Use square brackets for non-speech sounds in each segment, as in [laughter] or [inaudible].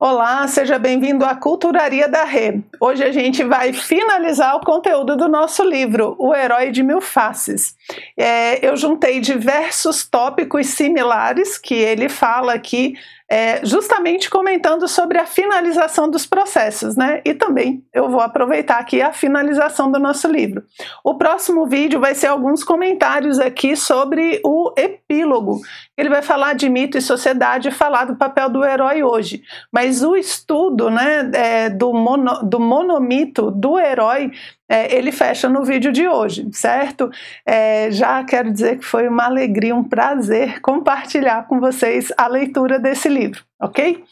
Olá, seja bem-vindo à Culturaria da Rê. Hoje a gente vai finalizar o conteúdo do nosso livro, O Herói de Mil Faces. É, eu juntei diversos tópicos similares que ele fala aqui é, justamente comentando sobre a finalização dos processos, né? E também eu vou aproveitar aqui a finalização do nosso livro. O próximo vídeo vai ser alguns comentários aqui sobre o epílogo. Ele vai falar de mito e sociedade falar do papel do herói hoje. Mas o estudo né, é, do, mono, do monomito do herói é, ele fecha no vídeo de hoje, certo? É, já quero dizer que foi uma alegria, um prazer compartilhar com vocês a leitura desse livro, ok?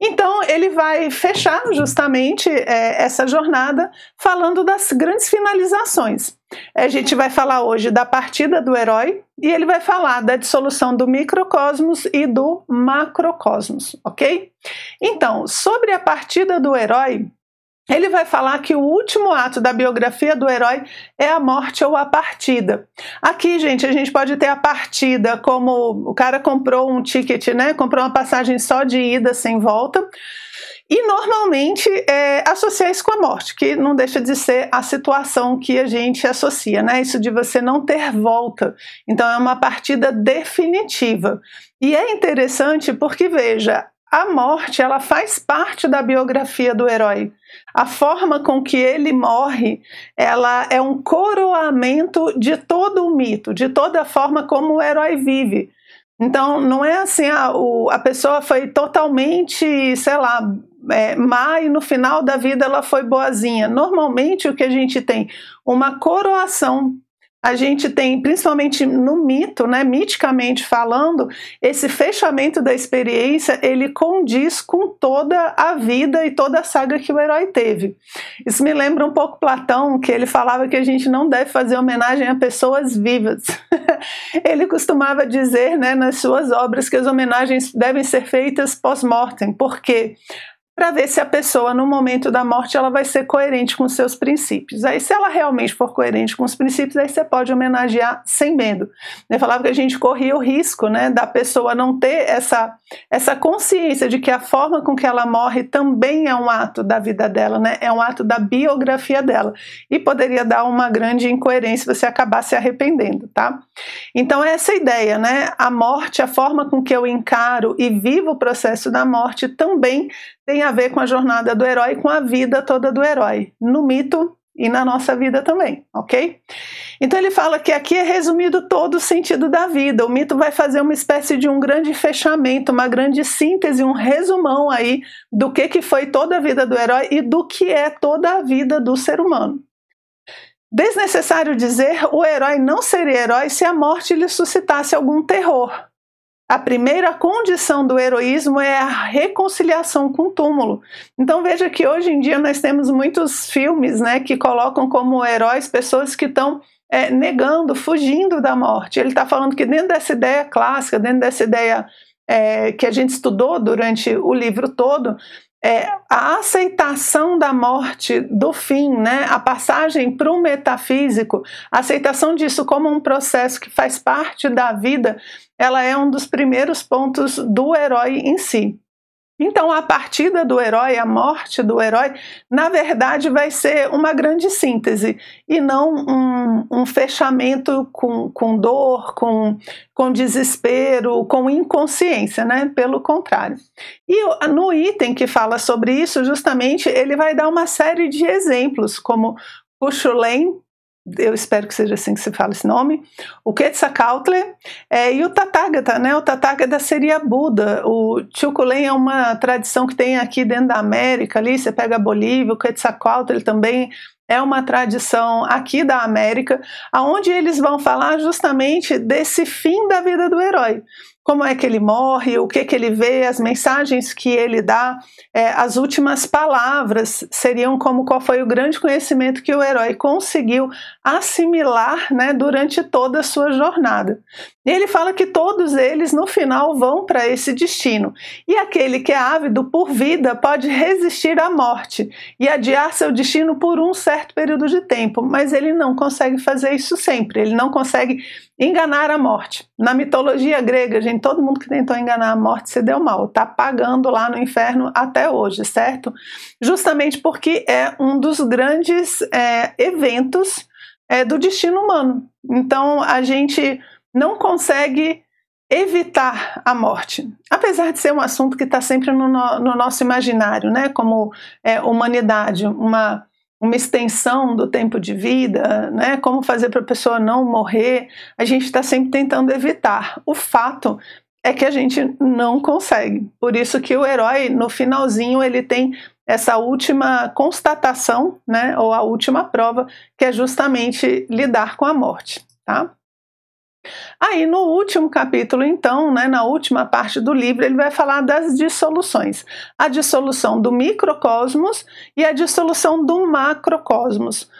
Então, ele vai fechar justamente é, essa jornada falando das grandes finalizações. A gente vai falar hoje da partida do herói e ele vai falar da dissolução do microcosmos e do macrocosmos, ok? Então, sobre a partida do herói, ele vai falar que o último ato da biografia do herói é a morte ou a partida. Aqui, gente, a gente pode ter a partida como o cara comprou um ticket, né? Comprou uma passagem só de ida sem volta. E normalmente é, associa isso com a morte, que não deixa de ser a situação que a gente associa, né? Isso de você não ter volta. Então é uma partida definitiva. E é interessante porque, veja, a morte ela faz parte da biografia do herói. A forma com que ele morre, ela é um coroamento de todo o mito, de toda a forma como o herói vive. Então, não é assim, a, ah, o, a pessoa foi totalmente, sei lá, é, má e no final da vida ela foi boazinha. Normalmente o que a gente tem? Uma coroação a gente tem, principalmente no mito, né, miticamente falando, esse fechamento da experiência, ele condiz com toda a vida e toda a saga que o herói teve. Isso me lembra um pouco Platão, que ele falava que a gente não deve fazer homenagem a pessoas vivas. [laughs] ele costumava dizer, né, nas suas obras que as homenagens devem ser feitas pós-mortem, porque para ver se a pessoa no momento da morte ela vai ser coerente com seus princípios. Aí se ela realmente for coerente com os princípios, aí você pode homenagear sem medo. Eu falava que a gente corria o risco, né, da pessoa não ter essa essa consciência de que a forma com que ela morre também é um ato da vida dela, né? É um ato da biografia dela e poderia dar uma grande incoerência você acabar se arrependendo, tá? Então essa ideia, né? A morte, a forma com que eu encaro e vivo o processo da morte também tem a ver com a jornada do herói, com a vida toda do herói, no mito e na nossa vida também, ok? Então ele fala que aqui é resumido todo o sentido da vida. O mito vai fazer uma espécie de um grande fechamento, uma grande síntese, um resumão aí do que, que foi toda a vida do herói e do que é toda a vida do ser humano. Desnecessário dizer, o herói não seria herói se a morte lhe suscitasse algum terror. A primeira condição do heroísmo é a reconciliação com o túmulo. Então veja que hoje em dia nós temos muitos filmes né, que colocam como heróis pessoas que estão é, negando, fugindo da morte. Ele está falando que dentro dessa ideia clássica, dentro dessa ideia é, que a gente estudou durante o livro todo, é, a aceitação da morte, do fim, né, a passagem para o metafísico, a aceitação disso como um processo que faz parte da vida, ela é um dos primeiros pontos do herói em si. Então, a partida do herói, a morte do herói, na verdade vai ser uma grande síntese e não um, um fechamento com, com dor, com, com desespero, com inconsciência, né? Pelo contrário. E no item que fala sobre isso, justamente, ele vai dar uma série de exemplos, como Cuchulain eu espero que seja assim que se fala esse nome, o Quetzalcoatl é, e o Tathagata, né? O Tathagata seria Buda. O Chukulen é uma tradição que tem aqui dentro da América, ali você pega a Bolívia, o Quetzalcoatl também é uma tradição aqui da América, aonde eles vão falar justamente desse fim da vida do herói como é que ele morre, o que que ele vê, as mensagens que ele dá, é, as últimas palavras seriam como qual foi o grande conhecimento que o herói conseguiu assimilar né, durante toda a sua jornada. E ele fala que todos eles no final vão para esse destino. E aquele que é ávido por vida pode resistir à morte e adiar seu destino por um certo período de tempo, mas ele não consegue fazer isso sempre, ele não consegue enganar a morte. Na mitologia grega, gente, todo mundo que tentou enganar a morte se deu mal, tá pagando lá no inferno até hoje, certo? Justamente porque é um dos grandes é, eventos é, do destino humano. Então a gente não consegue evitar a morte, apesar de ser um assunto que está sempre no, no, nosso imaginário, né? Como é, humanidade, uma uma extensão do tempo de vida, né? Como fazer para a pessoa não morrer? A gente está sempre tentando evitar. O fato é que a gente não consegue. Por isso que o herói, no finalzinho, ele tem essa última constatação, né? Ou a última prova, que é justamente lidar com a morte, tá? Aí no último capítulo, então, né, na última parte do livro, ele vai falar das dissoluções: a dissolução do microcosmos e a dissolução do macrocosmos.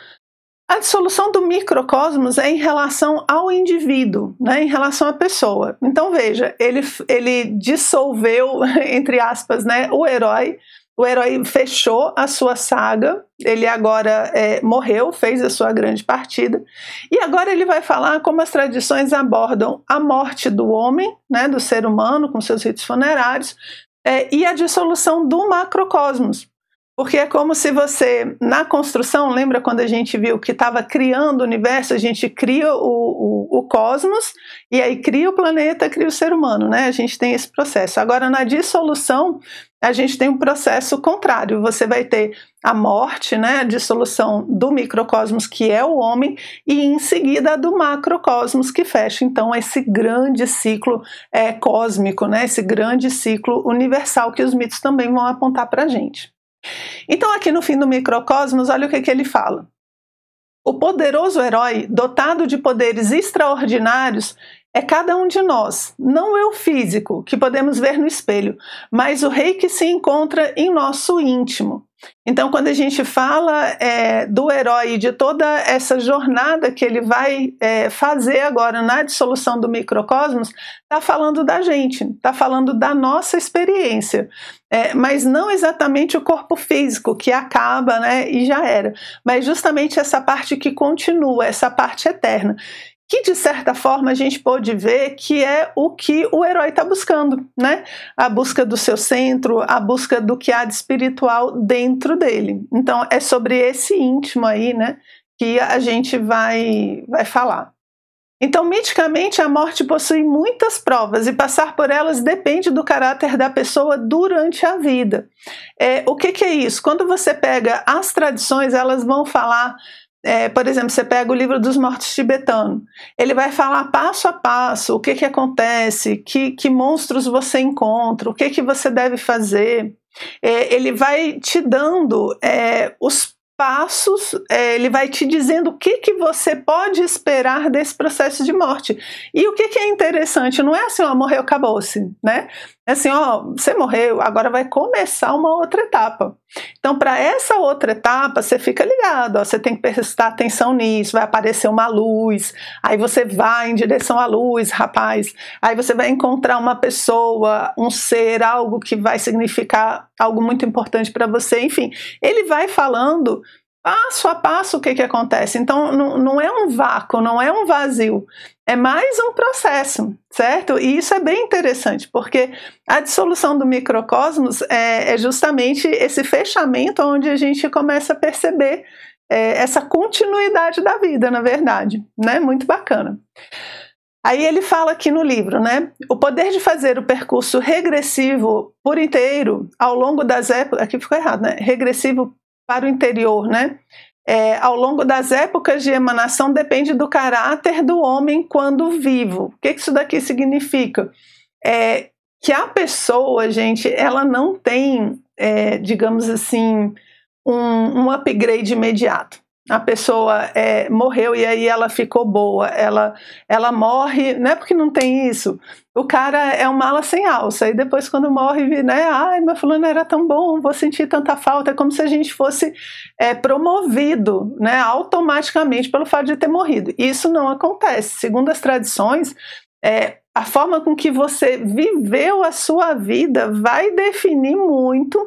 A dissolução do microcosmos é em relação ao indivíduo, né, em relação à pessoa. Então veja, ele, ele dissolveu, [laughs] entre aspas, né, o herói o herói fechou a sua saga, ele agora é, morreu, fez a sua grande partida, e agora ele vai falar como as tradições abordam a morte do homem, né, do ser humano, com seus ritos funerários, é, e a dissolução do macrocosmos. Porque é como se você, na construção, lembra quando a gente viu que estava criando o universo, a gente cria o, o, o, cosmos, e aí cria o planeta, cria o ser humano, né? A gente tem esse processo. Agora, na dissolução, a gente tem um processo contrário. Você vai ter a morte, né, a dissolução do microcosmos, que é o homem, e em seguida a do macrocosmos, que fecha então esse grande ciclo é, cósmico, né, esse grande ciclo universal que os mitos também vão apontar para a gente. Então, aqui no fim do microcosmos, olha o que, que ele fala. O poderoso herói, dotado de poderes extraordinários, é cada um de nós, não eu físico, que podemos ver no espelho, mas o rei que se encontra em nosso íntimo. Então, quando a gente fala é, do herói de toda essa jornada que ele vai é, fazer agora na dissolução do microcosmos, está falando da gente, está falando da nossa experiência. É, mas não exatamente o corpo físico que acaba né, e já era, mas justamente essa parte que continua, essa parte eterna que de certa forma a gente pode ver que é o que o herói está buscando, né? A busca do seu centro, a busca do que há de espiritual dentro dele. Então é sobre esse íntimo aí, né, que a gente vai vai falar. Então, miticamente, a morte possui muitas provas e passar por elas depende do caráter da pessoa durante a vida. É, o que, que é isso? Quando você pega as tradições, elas vão falar é, por exemplo, você pega o livro dos mortos tibetano, ele vai falar passo a passo o que, que acontece, que, que monstros você encontra, o que, que você deve fazer. É, ele vai te dando é, os passos, é, ele vai te dizendo o que, que você pode esperar desse processo de morte. E o que, que é interessante, não é assim, ó, morreu, acabou-se, né? Assim, ó, você morreu, agora vai começar uma outra etapa. Então, para essa outra etapa, você fica ligado, ó, você tem que prestar atenção nisso, vai aparecer uma luz, aí você vai em direção à luz, rapaz, aí você vai encontrar uma pessoa, um ser, algo que vai significar algo muito importante para você, enfim, ele vai falando passo a passo o que, que acontece. Então, não, não é um vácuo, não é um vazio, é mais um processo, certo? E isso é bem interessante, porque a dissolução do microcosmos é, é justamente esse fechamento onde a gente começa a perceber é, essa continuidade da vida, na verdade, né? Muito bacana. Aí ele fala aqui no livro, né? O poder de fazer o percurso regressivo por inteiro ao longo das épocas. Aqui ficou errado, né? Regressivo para o interior, né? É, ao longo das épocas de emanação depende do caráter do homem quando vivo. O que isso daqui significa? É, que a pessoa, gente, ela não tem, é, digamos assim, um, um upgrade imediato a pessoa é, morreu e aí ela ficou boa, ela, ela morre, não é porque não tem isso, o cara é uma ala sem alça, e depois quando morre, né, ai, meu fulano era tão bom, vou sentir tanta falta, é como se a gente fosse é, promovido, né, automaticamente pelo fato de ter morrido. Isso não acontece. Segundo as tradições, é, a forma com que você viveu a sua vida vai definir muito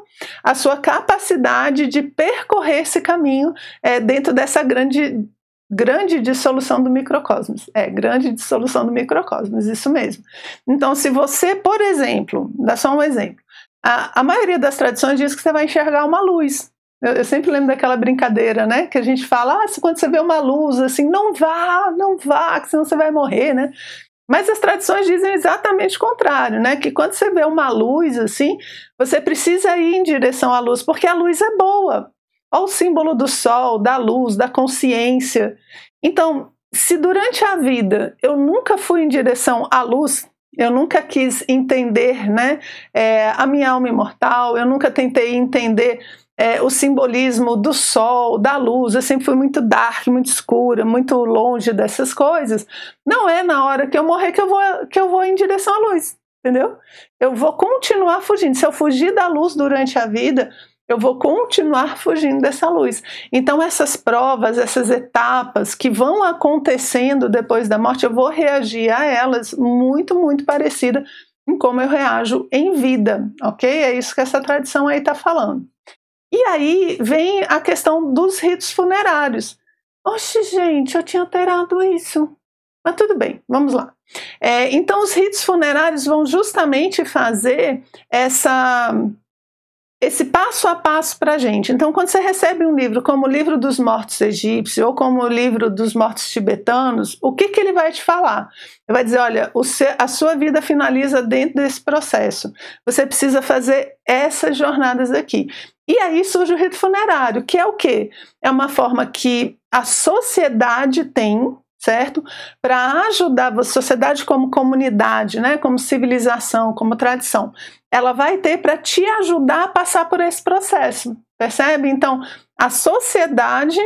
a sua capacidade de percorrer esse caminho é, dentro dessa grande grande dissolução do microcosmos. É, grande dissolução do microcosmos, isso mesmo. Então, se você, por exemplo, dá só um exemplo, a, a maioria das tradições diz que você vai enxergar uma luz. Eu, eu, sempre lembro daquela brincadeira, né? Que a gente fala, ah, quando você vê uma luz, assim, não vá, não vá, que senão você vai morrer, né? Mas as tradições dizem exatamente o contrário, né? Que quando você vê uma luz assim, você precisa ir em direção à luz, porque a luz é boa. Olha o símbolo do sol, da luz, da consciência. Então, se durante a vida eu nunca fui em direção à luz, eu nunca quis entender né, é, a minha alma imortal, eu nunca tentei entender é, o simbolismo do sol, da luz. Eu sempre fui muito dark, muito escura, muito longe dessas coisas. Não é na hora que eu morrer que eu vou, que eu vou em direção à luz, entendeu? Eu vou continuar fugindo. Se eu fugir da luz durante a vida, eu vou continuar fugindo dessa luz. Então, essas provas, essas etapas que vão acontecendo depois da morte, eu vou reagir a elas muito, muito parecida em como eu reajo em vida, ok? É isso que essa tradição aí está falando. E aí vem a questão dos ritos funerários. Oxe, gente, eu tinha alterado isso. Mas tudo bem, vamos lá. É, então, os ritos funerários vão justamente fazer essa esse passo a passo para a gente. Então, quando você recebe um livro como o livro dos mortos egípcios ou como o livro dos mortos tibetanos, o que, que ele vai te falar? Ele vai dizer: olha, seu, a sua vida finaliza dentro desse processo. Você precisa fazer essas jornadas aqui. E aí surge o rito funerário, que é o quê? É uma forma que a sociedade tem certo? Para ajudar a sociedade como comunidade, né, como civilização, como tradição, ela vai ter para te ajudar a passar por esse processo, percebe? Então, a sociedade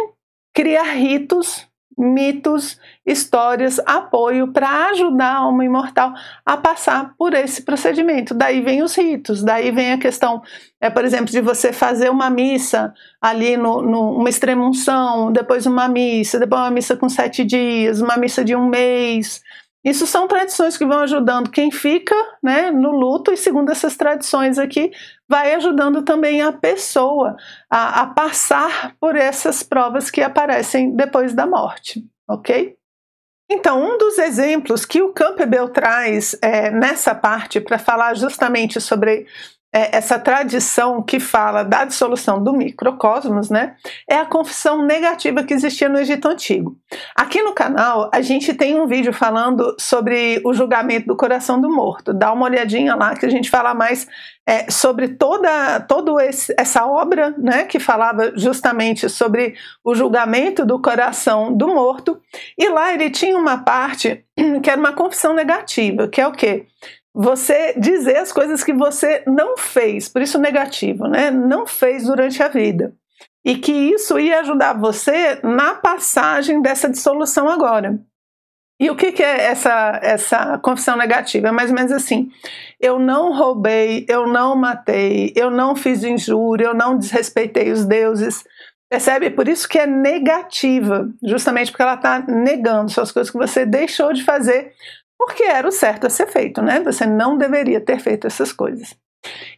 cria ritos, mitos, histórias, apoio para ajudar a alma imortal a passar por esse procedimento. Daí vem os ritos, daí vem a questão, é, por exemplo, de você fazer uma missa ali no, no uma extremunção, depois uma missa, depois uma missa com sete dias, uma missa de um mês. Isso são tradições que vão ajudando quem fica né, no luto, e segundo essas tradições aqui, vai ajudando também a pessoa a, a passar por essas provas que aparecem depois da morte, ok? Então, um dos exemplos que o Campbell traz é, nessa parte para falar justamente sobre é, essa tradição que fala da dissolução do microcosmos, né, é a confissão negativa que existia no Egito Antigo. Aqui no canal a gente tem um vídeo falando sobre o julgamento do coração do morto. Dá uma olhadinha lá que a gente fala mais é, sobre toda, toda essa obra né, que falava justamente sobre o julgamento do coração do morto. E lá ele tinha uma parte [clears throat] que era uma confissão negativa, que é o quê? Você dizer as coisas que você não fez, por isso negativo, né? Não fez durante a vida. E que isso ia ajudar você na passagem dessa dissolução agora. E o que, que é essa, essa confissão negativa? É mais ou menos assim: eu não roubei, eu não matei, eu não fiz injúria, eu não desrespeitei os deuses. Percebe? Por isso que é negativa, justamente porque ela está negando suas coisas que você deixou de fazer porque era o certo a ser feito, né? Você não deveria ter feito essas coisas.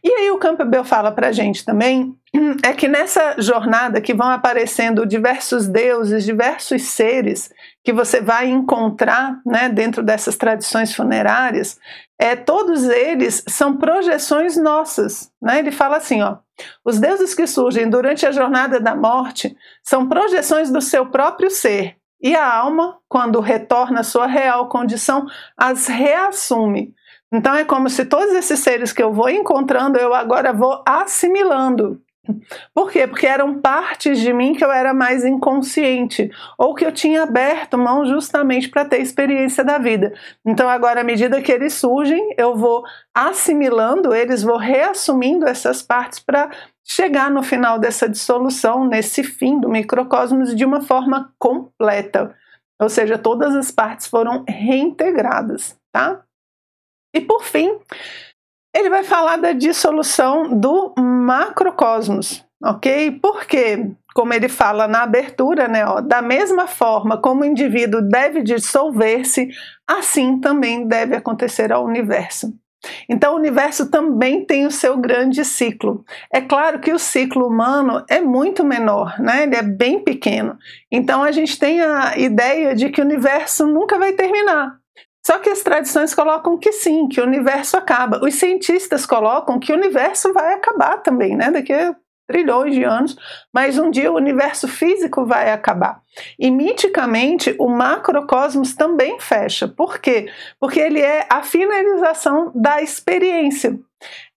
E aí o Campbell fala para a gente também [clears throat] é que nessa jornada que vão aparecendo diversos deuses, diversos seres que você vai encontrar né, dentro dessas tradições funerárias, é, todos eles são projeções nossas. Né? Ele fala assim, ó, os deuses que surgem durante a jornada da morte são projeções do seu próprio ser, e a alma, quando retorna à sua real condição, as reassume. Então é como se todos esses seres que eu vou encontrando, eu agora vou assimilando. Por quê? Porque eram partes de mim que eu era mais inconsciente, ou que eu tinha aberto mão justamente para ter experiência da vida. Então, agora, à medida que eles surgem, eu vou assimilando eles, vou reassumindo essas partes para chegar no final dessa dissolução, nesse fim do microcosmos, de uma forma completa. Ou seja, todas as partes foram reintegradas, tá? E por fim, ele vai falar da dissolução do macrocosmos, ok? Porque, como ele fala na abertura, né, ó, da mesma forma como o indivíduo deve dissolver-se, assim também deve acontecer ao universo. Então, o universo também tem o seu grande ciclo. É claro que o ciclo humano é muito menor, né? ele é bem pequeno. Então, a gente tem a ideia de que o universo nunca vai terminar. Só que as tradições colocam que sim, que o universo acaba. Os cientistas colocam que o universo vai acabar também, né? Daqui a trilhões de anos, mas um dia o universo físico vai acabar. E miticamente o macrocosmos também fecha. Por quê? Porque ele é a finalização da experiência.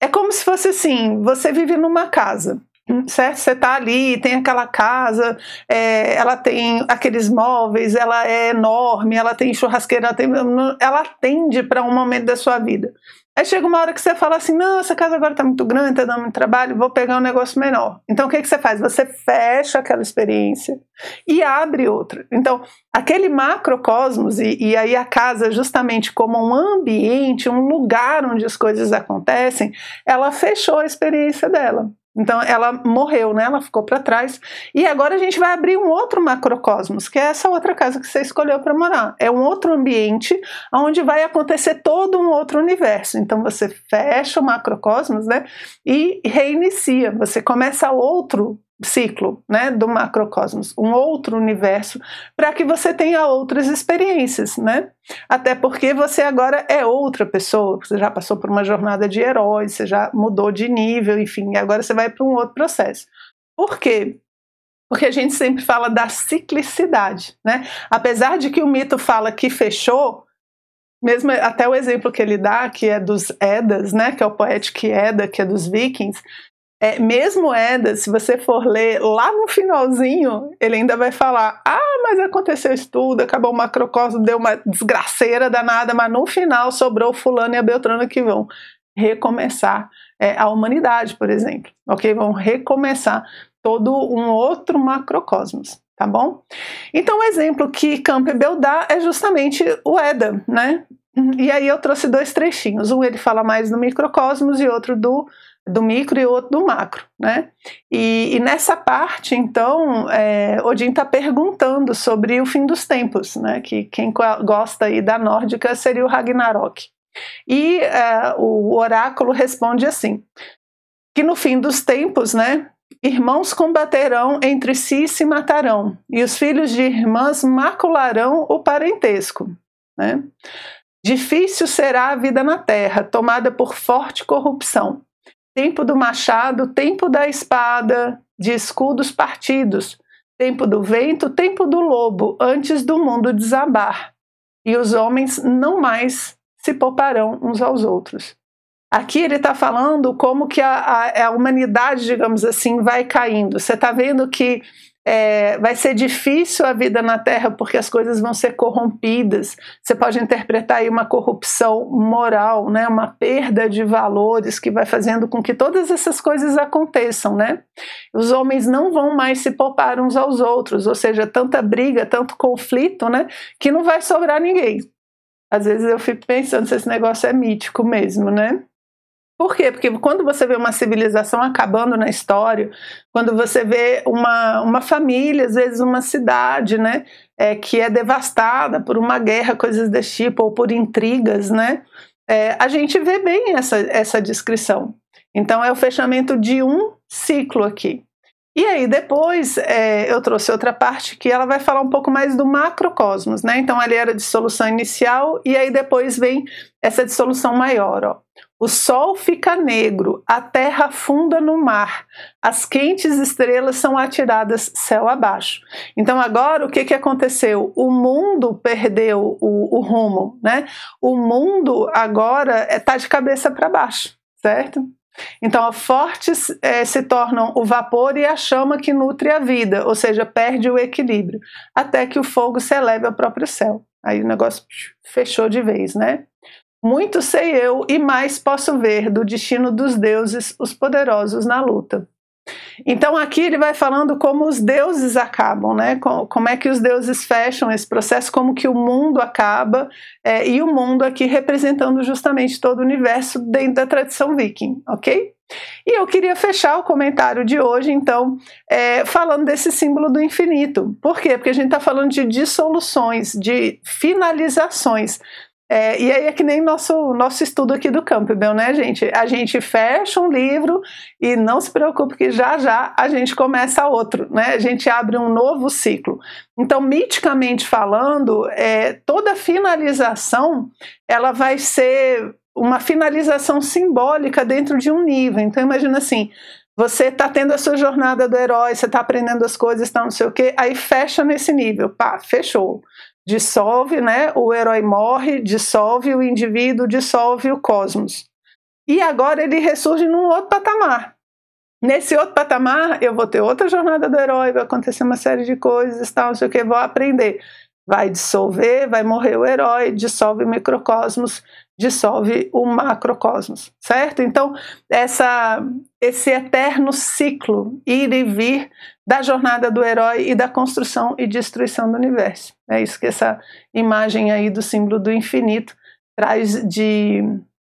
É como se fosse assim: você vive numa casa. Certo? Você está ali, tem aquela casa, é, ela tem aqueles móveis, ela é enorme, ela tem churrasqueira, ela, tem, ela atende para um momento da sua vida. Aí chega uma hora que você fala assim: não, essa casa agora está muito grande, está dando muito trabalho, vou pegar um negócio menor. Então o que, que você faz? Você fecha aquela experiência e abre outra. Então, aquele macrocosmos, e, e aí a casa, justamente como um ambiente, um lugar onde as coisas acontecem, ela fechou a experiência dela. Então ela morreu, né? Ela ficou para trás. E agora a gente vai abrir um outro macrocosmos, que é essa outra casa que você escolheu para morar. É um outro ambiente onde vai acontecer todo um outro universo. Então você fecha o macrocosmos, né? E reinicia. Você começa outro ciclo né, do macrocosmos, um outro universo, para que você tenha outras experiências, né? Até porque você agora é outra pessoa, você já passou por uma jornada de herói, você já mudou de nível, enfim, agora você vai para um outro processo. Por quê? Porque a gente sempre fala da ciclicidade, né? Apesar de que o mito fala que fechou, mesmo até o exemplo que ele dá, que é dos Edas, né, que é o poético Eda, que é dos vikings, é, mesmo Eda, se você for ler lá no finalzinho, ele ainda vai falar: ah, mas aconteceu isso tudo, acabou o macrocosmo, deu uma desgraceira danada, mas no final sobrou fulano e a Beltrana que vão recomeçar é, a humanidade, por exemplo, ok? Vão recomeçar todo um outro macrocosmos, tá bom? Então o exemplo que Campbell dá é justamente o Eda, né? E aí eu trouxe dois trechinhos, um ele fala mais do microcosmos e outro do do micro e outro do macro, né? E, e nessa parte, então, é, Odin está perguntando sobre o fim dos tempos, né? Que quem gosta aí da nórdica seria o Ragnarok. E é, o oráculo responde assim: que no fim dos tempos, né? Irmãos combaterão entre si e se matarão, e os filhos de irmãs macularão o parentesco, né? Difícil será a vida na terra, tomada por forte corrupção tempo do machado, tempo da espada, de escudos partidos, tempo do vento, tempo do lobo, antes do mundo desabar. E os homens não mais se pouparão uns aos outros. Aqui ele está falando como que a, a, a, humanidade, digamos assim, vai caindo. Você está vendo que é, vai ser difícil a vida na Terra porque as coisas vão ser corrompidas. Você pode interpretar aí uma corrupção moral, né? uma perda de valores que vai fazendo com que todas essas coisas aconteçam. Né? Os homens não vão mais se poupar uns aos outros, ou seja, tanta briga, tanto conflito, né? que não vai sobrar ninguém. Às vezes eu fico pensando se esse negócio é mítico mesmo, né? Por quê? Porque quando você vê uma civilização acabando na história, quando você vê uma, uma família, às vezes uma cidade, né, é, que é devastada por uma guerra, coisas desse tipo, ou por intrigas, né, é, a gente vê bem essa, essa descrição. Então, é o fechamento de um ciclo aqui. E aí, depois, é, eu trouxe outra parte que ela vai falar um pouco mais do macrocosmos, né? Então, ali era a dissolução inicial, e aí depois vem essa dissolução maior, ó. O sol fica negro, a terra afunda no mar, as quentes estrelas são atiradas céu abaixo. Então, agora, o que, que aconteceu? O mundo perdeu o, o rumo, né? O mundo agora está de cabeça para baixo, certo? Então, fortes é, se tornam o vapor e a chama que nutre a vida, ou seja, perde o equilíbrio, até que o fogo se eleve ao próprio céu. Aí o negócio fechou de vez, né? Muito sei eu e mais posso ver do destino dos deuses, os poderosos na luta. Então aqui ele vai falando como os deuses acabam, né? Como é que os deuses fecham esse processo, como que o mundo acaba é, e o mundo aqui representando justamente todo o universo dentro da tradição viking, ok? E eu queria fechar o comentário de hoje, então, é, falando desse símbolo do infinito. Por quê? Porque a gente está falando de dissoluções, de finalizações. É, e aí é que nem nosso, nosso estudo aqui do Campbell, né, gente? A gente fecha um livro e não se preocupe que já já a gente começa outro, né? A gente abre um novo ciclo. Então, miticamente falando, é, toda finalização ela vai ser uma finalização simbólica dentro de um nível. Então, imagina assim, você está tendo a sua jornada do herói, você está aprendendo as coisas, está não sei o quê, aí fecha nesse nível, pá, fechou dissolve, né? O herói morre, dissolve o indivíduo, dissolve o cosmos. E agora ele ressurge num outro patamar. Nesse outro patamar, eu vou ter outra jornada do herói, vai acontecer uma série de coisas, tal, não sei o que, vou aprender. Vai dissolver, vai morrer o herói, dissolve o microcosmos, dissolve o macrocosmos, certo? Então, essa, esse eterno ciclo, ir e vir da jornada do herói e da construção e destruição do universo. É isso que essa imagem aí do símbolo do infinito traz de,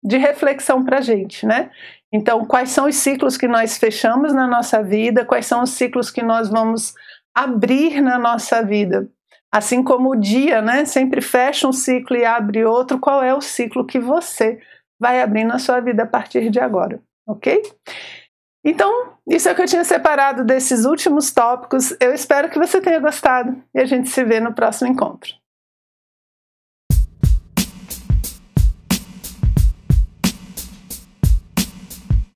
de reflexão para a gente, né? Então, quais são os ciclos que nós fechamos na nossa vida, quais são os ciclos que nós vamos abrir na nossa vida? Assim como o dia, né, sempre fecha um ciclo e abre outro, qual é o ciclo que você vai abrir na sua vida a partir de agora, ok? Então, isso é o que eu tinha separado desses últimos tópicos. Eu espero que você tenha gostado e a gente se vê no próximo encontro.